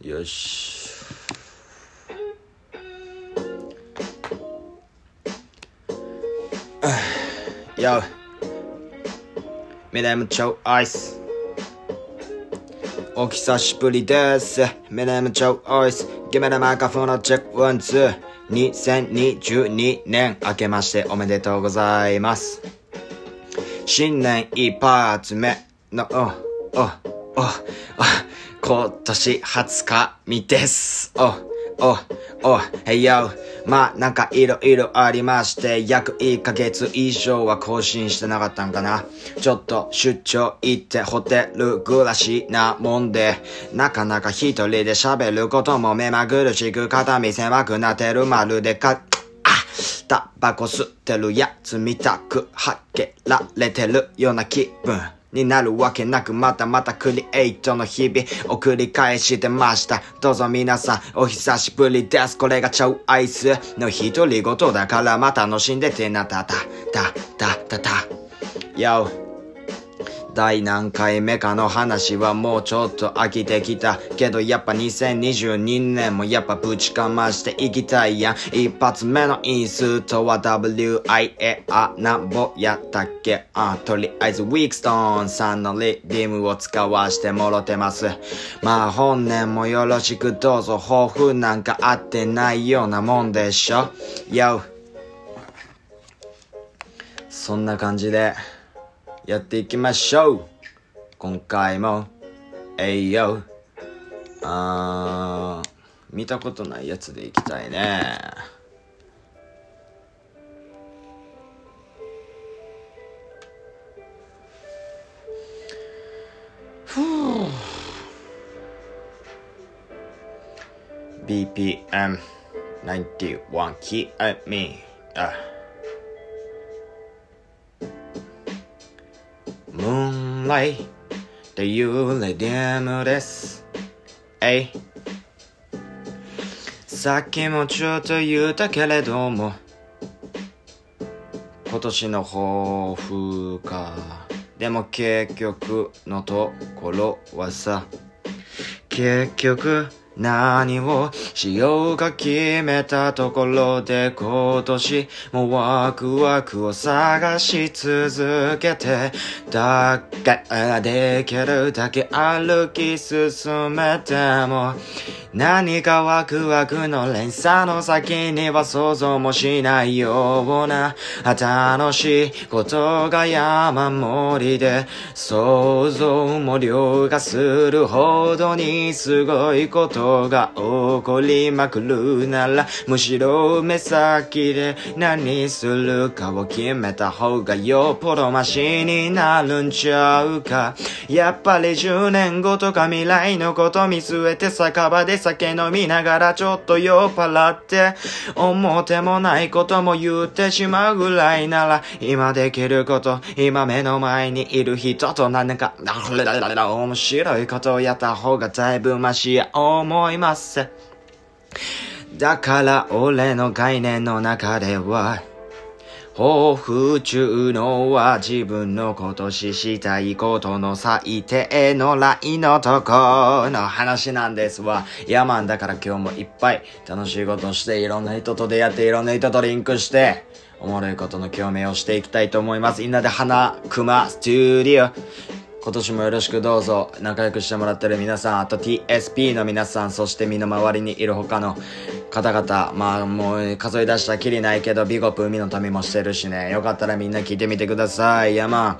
よし。よ。ミネムチョウアイス。お久しぶりです。ミネムチョウアイス。ギメラマーカフォンのチェックワンツー。2022年明けましておめでとうございます。新年一発目の、お、お、お、お、今年20日みです。お、お、お、へいよ。まあ、なんかいろいろありまして、約1ヶ月以上は更新してなかったんかな。ちょっと出張行ってホテル暮らしなもんで、なかなか一人で喋ることも目まぐるしく肩身狭くなってるまるでか、あタバコ吸ってるやつ見たくはけられてるような気分になるわけなくまたまたクリエイトの日々を繰り返してました。どうぞ皆さんお久しぶりです。これが超アイスの独り言だからまた楽しんでてなたたたたたた。よ第何回目かの話はもうちょっと飽きてきた。けどやっぱ2022年もやっぱぶちかましていきたいやん。一発目のインストは WIA あ、なんぼやったっけ？あ、とりあえずウィークストーンさんのリディムを使わしてもろてます。まあ本年もよろしくどうぞ抱負なんかあってないようなもんでしょ？よ。そんな感じで。やっていきましょう。今回も。えいよあー見たことないやつでいきたいね。BPM91 キーミあ。ンライっていうレディアムです。えい。さっきもちょっと言ったけれども、今年の抱負か。でも結局のところはさ、結局何をしようか決めたところで今年もワクワクを探し続けてだからできるだけ歩き進めても何かワクワクの連鎖の先には想像もしないような楽しいことが山盛りで想像も凌駕するほどにすごいことが起こりまくるならむしろ目先で何するかを決めた方がよっぽどマシになるんちゃうか。やっぱり10年後とか未来のこと見据えて酒場で酒飲みながらちょっと酔っ払って思ってもないことも言ってしまうぐらいなら今できること今目の前にいる人と何か面白いことをやった方がだいぶマシや思思いますだから俺の概念の中では抱負中のは自分の今年したいことの最低のラインのとこの話なんですわ。いやまんだから今日もいっぱい楽しいことしていろんな人と出会っていろんな人とリンクしておもろいことの共鳴をしていきたいと思います。みんなで花熊スタジオ今年もよろしくどうぞ仲良くしてもらってる皆さん、あと TSP の皆さん、そして身の回りにいる他の方々、まあもう数え出したきりないけど、ビゴプ海の民もしてるしね、よかったらみんな聞いてみてください。いやま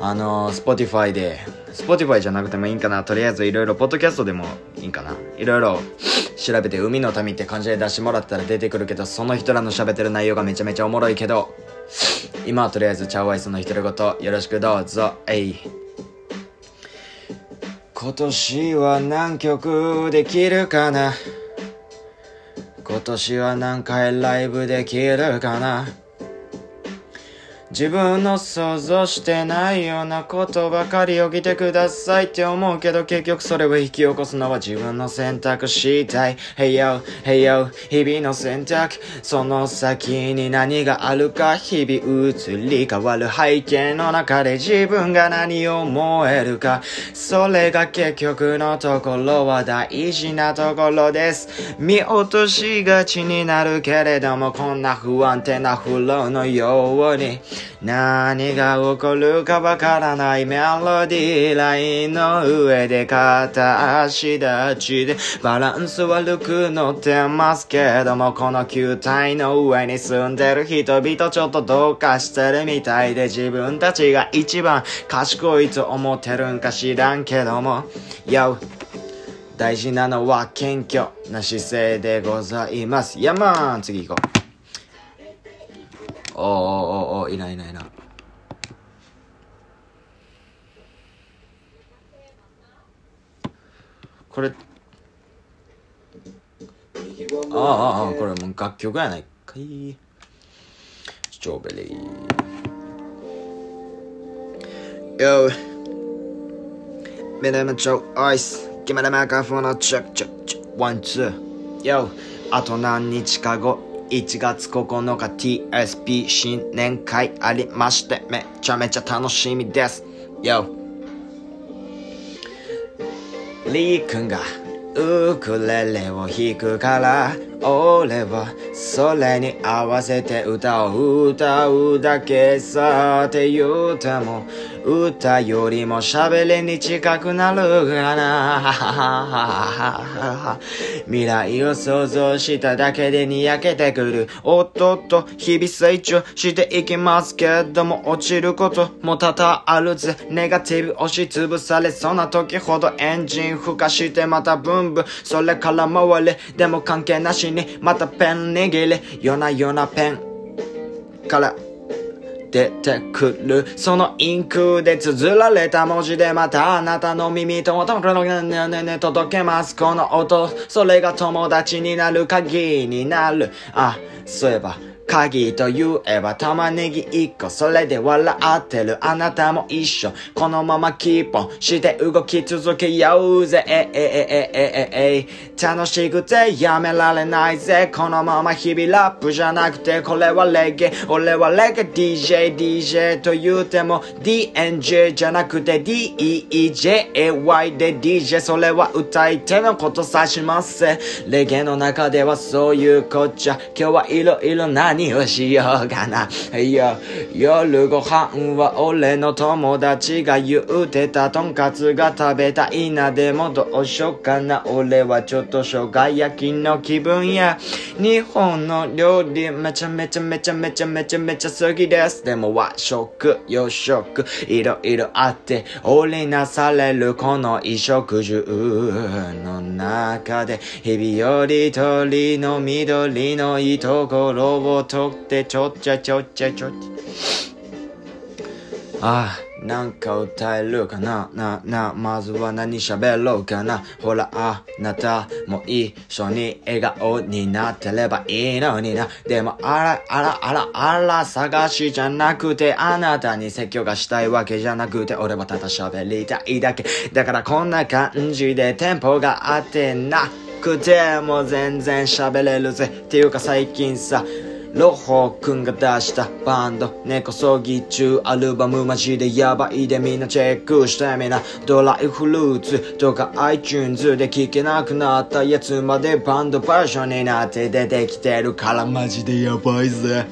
あ、あのー、Spotify で、Spotify じゃなくてもいいんかな、とりあえずいろいろ、ポッドキャストでもいいんかな。いろいろ調べて海の民って感じで出してもらったら出てくるけど、その人らの喋ってる内容がめちゃめちゃおもろいけど、今はとりあえずチャウワイスの独り言よろしくどうぞ。えい。今年は何曲できるかな？今年は何回ライブできるかな？自分の想像してないようなことばかり起きてくださいって思うけど結局それを引き起こすのは自分の選択したい Hey yo, hey yo 日々の選択その先に何があるか日々移り変わる背景の中で自分が何を思えるかそれが結局のところは大事なところです。見落としがちになるけれどもこんな不安定なフローのように。何が起こるかわからないメロディーラインの上で片足立ちでバランス悪く乗ってますけどもこの球体の上に住んでる人々ちょっとどうかしてるみたいで自分たちが一番賢いと思ってるんか知らんけども Yo 大事なのは謙虚な姿勢でございます。ヤマン次行こう。おおーおーいないいないな。これ、ああああ、これもう楽曲やないかい。ストロベリー。Yo. 目玉超アイス。決まりマカフォンのチェックチェックチェック。ワンツー。Yo. あと何日か後。1月9日 TSP 新年会ありましてめちゃめちゃ楽しみです。Yo. リー君がウクレレを弾くから俺はそれに合わせて歌を歌うだけさって言うても歌よりも喋りに近くなるかな未来を想像しただけでにやけてくるおっとっと日々成長していきますけども落ちることも多々あるぜネガティブ押しつぶされそうな時ほどエンジン吹かしてまたブンブンそれから回れでも関係なしにまたペン握れ夜な夜なペンから出てくる。そのインクで綴られた文字でまたあなたの耳と音のねねね届けます。この音それが友達になる鍵になる。あそういえば鍵と言えば玉ねぎ。一個それで笑ってるあなたも一緒。このままキーポンして動き続けようぜ。えええええええ楽しくてやめられないぜ。このまま日々ラップじゃなくてこれはレゲエ。俺はレゲエ。DJ DJ と言うても DNJ じゃなくて DEEJAY で。DJ それは歌い手のこと指します。レゲエの中ではそういうこっちゃ。今日はいろいろない何をしようかな。いや夜ご飯は俺の友達が言うてたとんかつが食べたいな。でもどうしようかな。俺はちょっと生姜焼きの気分や。日本の料理めちゃめちゃめちゃめちゃめちゃめちゃ好きです。でも和食洋食いろいろあって織りなされるこの衣食住の中で日々より鳥の緑のいいところを取ってちょっちゃちょっちゃちょっちゃああ、なんか歌えるかな？な、な、まずは何喋ろうかな？ほら、あなたも一緒に笑顔になってればいいのにな。でも、あら、あら、あら、あら、探しじゃなくて、あなたに説教がしたいわけじゃなくて、俺はただ喋りたいだけ。だからこんな感じでテンポがあってなくても全然喋れるぜ。っていうか最近さ、ロホくんが出したバンド。根こそぎ中アルバムマジでやばいでみんなチェックしてみな。ドライフルーツとか iTunes で聴けなくなったやつまでバンドバージョンになって出てきてるからマジでやばいぜ。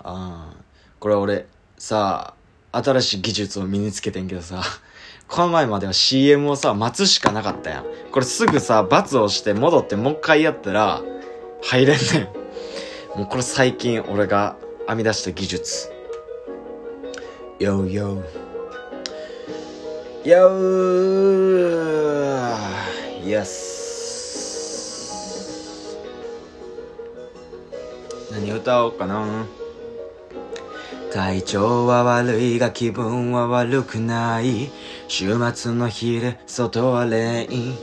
ああこれ俺さ新しい技術を身につけてんけどさ。この前までは CM をさ、待つしかなかったやん。これすぐさ、罰をして戻ってもう一回やったら、入れんねん。もうこれ最近俺が編み出した技術。よよ。よー。イエス。何歌おうかな。体調は悪いが気分は悪くない週末の日で外はレイン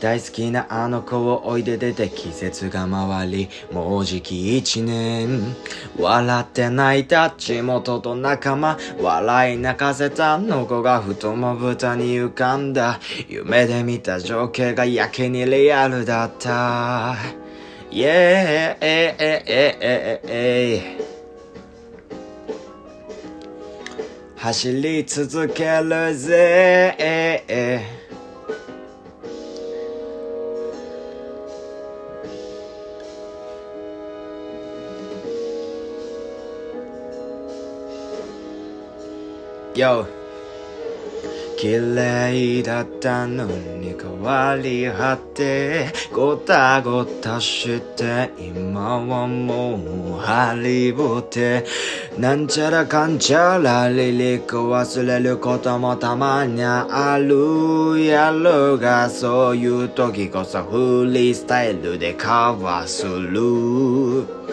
大好きなあの子をおいで出て季節が回りもうじき一年。笑って泣いた地元と仲間笑い泣かせたの子が太も豚に浮かんだ。夢で見た情景がやけにリアルだった。Yeah, えええ走り続けるぜ。よ綺麗だったのに変わり果てごたごたして今はもうハリボテなんちゃらかんちゃらリリック忘れることもたまにあるやろがそういう時こそフリースタイルでカバーする。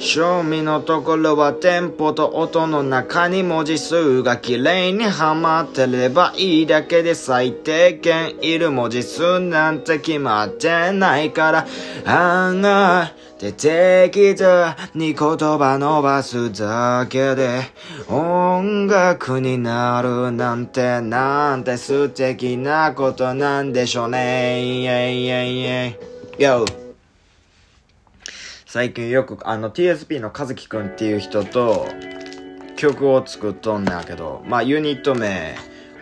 賞味のところはテンポと音の中に文字数が綺麗にはまってればいいだけで最低限いる文字数なんて決まってないから。あんなで適当に言葉伸ばすだけで音楽になるなんてなんて素敵なことなんでしょうね。イェイイェイイェイ。Yo! 最近よくあの TSP の和樹くんっていう人と曲を作っとんだけど、まあユニット名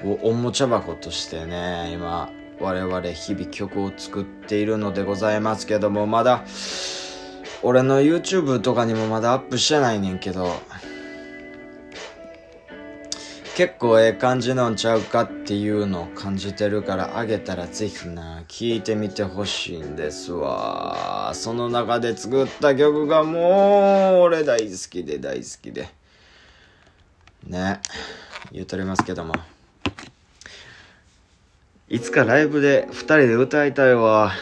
をおもちゃ箱としてね、今我々日々曲を作っているのでございますけども、まだ俺の YouTube とかにもまだアップしてないねんけど、結構ええ感じなんちゃうかっていうのを感じてるからあげたらぜひな聞いてみてほしいんですわ。その中で作った曲がもう俺大好きで大好きで。ね。言うとりますけども。いつかライブで2人で歌いたいわ。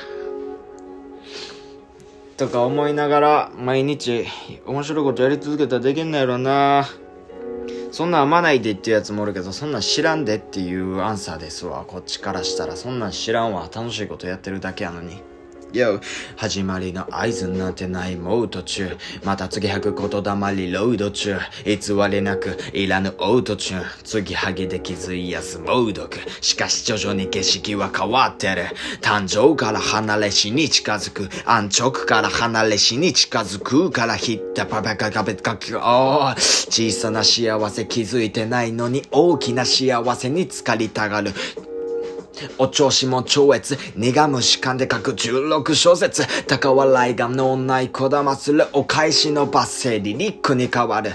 とか思いながら毎日面白いことやり続けたらできんのやろなそんなん編まないでっていうやつもおるけど、そんなん知らんでっていうアンサーですわ。こっちからしたら。そんなん知らんわ。楽しいことやってるだけやのに。Yo 始まりの合図なんてないもう途中。また次吐く言霊リロード中。偽りなくいらぬオートチューン次ハゲで気づいやす猛毒。しかし徐々に景色は変わってる。誕生から離れしに近づく。安直から離れしに近づくからヒッタパパカカベカキ小さな幸せ気づいてないのに大きな幸せに浸かりたがる。お調子も超越、苦虫噛んで書く16小節、高笑いが脳内こだまするお返しのバッセリリックに変わる。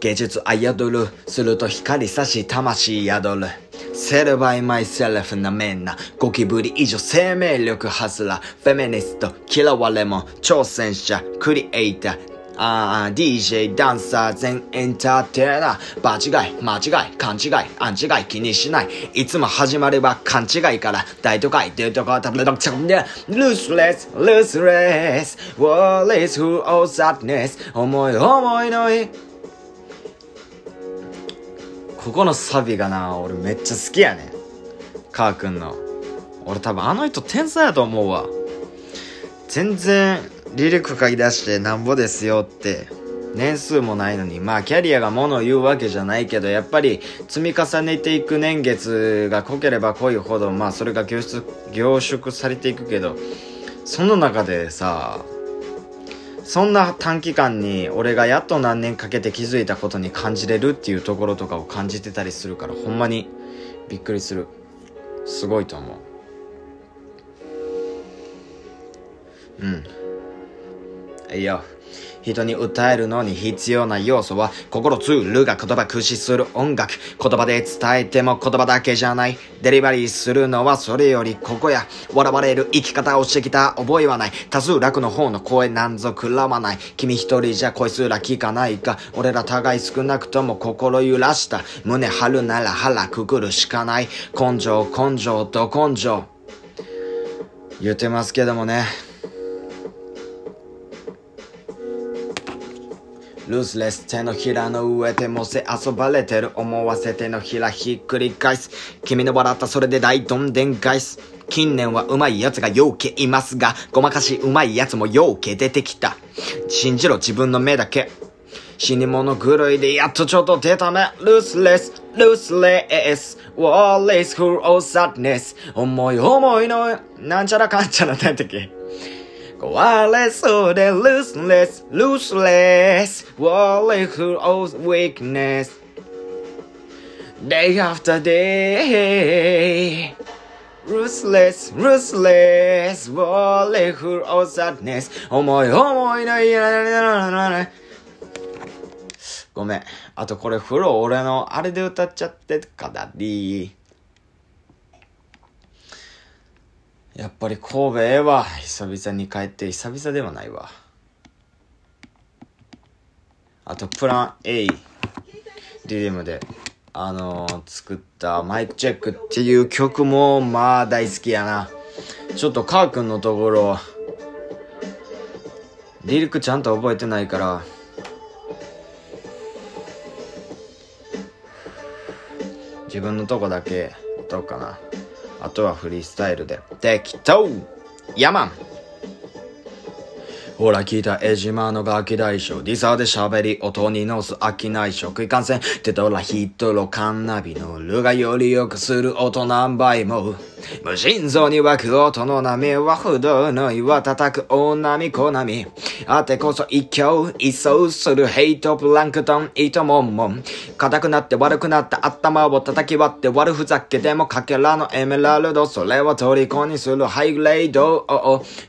芸術あやどる、すると光差し魂宿る。セルバイマイセルフなめんな。ゴキブリ以上生命力ハズラ。フェミニスト、嫌われも挑戦者、クリエイター、あー DJ、ダンサー、全エンターテイナー。場違い、間違い、勘違い、勘違い、気にしない。いつも始まれば勘違いから、大都会、デートが食べなくちゃんで、looseless, looseless, what is who all sadness, 思い思いのい。ここのサビがな、俺めっちゃ好きやねん。カー君の。俺多分あの人天才やと思うわ。全然、リリック書き出してなんぼですよって。年数もないのに。まあキャリアがものを言うわけじゃないけどやっぱり積み重ねていく年月が濃ければ濃いほどまあそれが凝縮凝縮されていくけどその中でさそんな短期間に俺がやっと何年かけて気づいたことに感じれるっていうところとかを感じてたりするからほんまにびっくりする。すごいと思う。うん。いや、人に訴えるのに必要な要素は、心ツールが言葉駆使する音楽。言葉で伝えても言葉だけじゃない。デリバリーするのはそれよりここや。笑われる生き方をしてきた覚えはない。多数楽の方の声なんぞくらまない。君一人じゃ声すら聞かないか。俺ら互い少なくとも心揺らした。胸張るなら腹くくるしかない。根性、根性と根性。言ってますけどもね。ルースレス手のひらの上でもせ遊ばれてる思わせてのひらひっくり返す君の笑ったそれで大どんでん返す近年はうまい奴がようけいますがごまかしうまい奴もようけ出てきた信じろ自分の目だけ死に物狂いでやっとちょっと出たね。Looseless, looseless, walless, full of sadness. 思い思いの、なんちゃらかんちゃらなんだっけ。壊れそうで looseless, looseless, walless, full of weakness. Day after day. Ruthless, ruthless, walless, full of sadness. 思い思いの、いやらららららごめん。あとこれ風呂俺のあれで歌っちゃってからり。やっぱり神戸ええわ。久々に帰って久々ではないわ。あとプラン A。リリムで、あのー、作ったマイクチェックっていう曲もまあ大好きやな。ちょっとカー君のところ、リリックちゃんと覚えてないから、自分のとこだけどうかなあとはフリースタイルで適当ヤマンほら聞いた江島のガキ大将。ディサーで喋り、音に乗す飽きない食い感染。テトラヒットロカンナビのルがより良くする音何倍も。無心臓に湧く音の波は不動の岩叩く大波小波。あてこそ一挙一掃するヘイトプランクトン糸もんもん。硬くなって悪くなった頭を叩き割って悪ふざけでもかけらのエメラルド。それは虜にするハイグレード。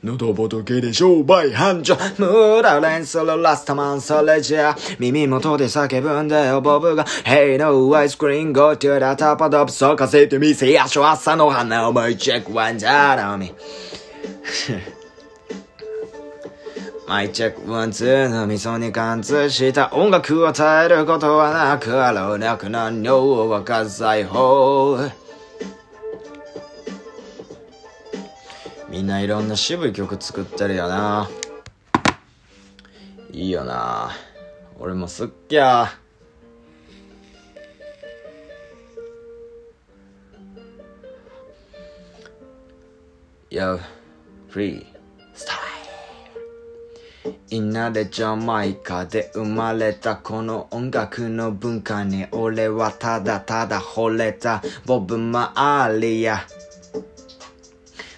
喉仏で商売繁盛。ムラレンするラスタマンそれじゃ。耳元で叫ぶんだよボブが。Hey no ice cream go to the top of the そうかせてみせやしょ朝の花を my check one down on me マイチェックワンツーの味噌に貫通した音楽を耐えることはなくあろうなく何を分か裁縫みんないろんな渋い曲作ってるよな。いいよな。俺もすっきゃ。Yo, free style 稲でジャマイカで生まれたこの音楽の文化に俺はただただ惚れた。ボブ・マーリア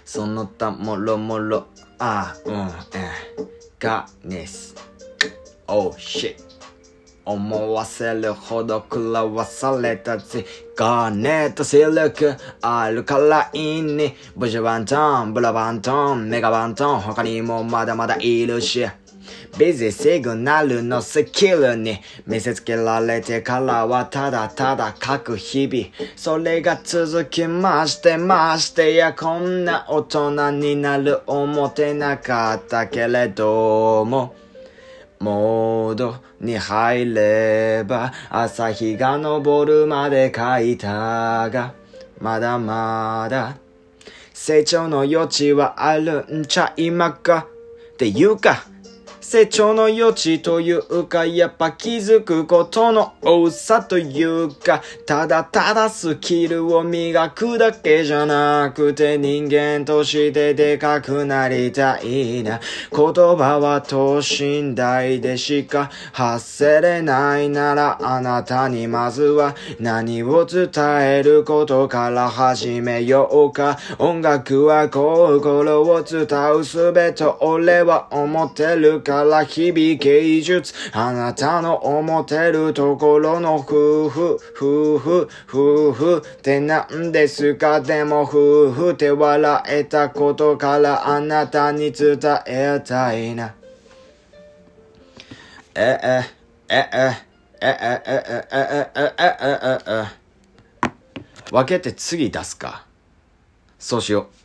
その他もろもろあうんえガネス。Oh shit 思わせるほど食らわされたぜ。ガーネットシルクあるからいいに。ブジュバントン、ブラバントン、メガバントン、他にもまだまだいるし。ビジシグナルのスキルに見せつけられてからはただただ書く日々。それが続きましてましてやこんな大人になる思ってなかったけれども。モードに入れば朝日が昇るまで書いたがまだまだ成長の余地はあるんちゃいまか？っていうか？成長の余地というか、やっぱ気づくことの多さというか、ただただスキルを磨くだけじゃなくて人間としてでかくなりたいな。言葉は等身大でしか発せれないならあなたにまずは何を伝えることから始めようか。音楽は心を伝うすべて俺は思ってるかから日々芸術。あなたの思ってるところの夫婦、夫婦、夫婦って何ですかでも夫婦って笑えたことからあなたに伝えたいな。ええ、ええ、ええ、ええ、ええ、ええ、ええ、ええ、分けて次出すか。そうしよう。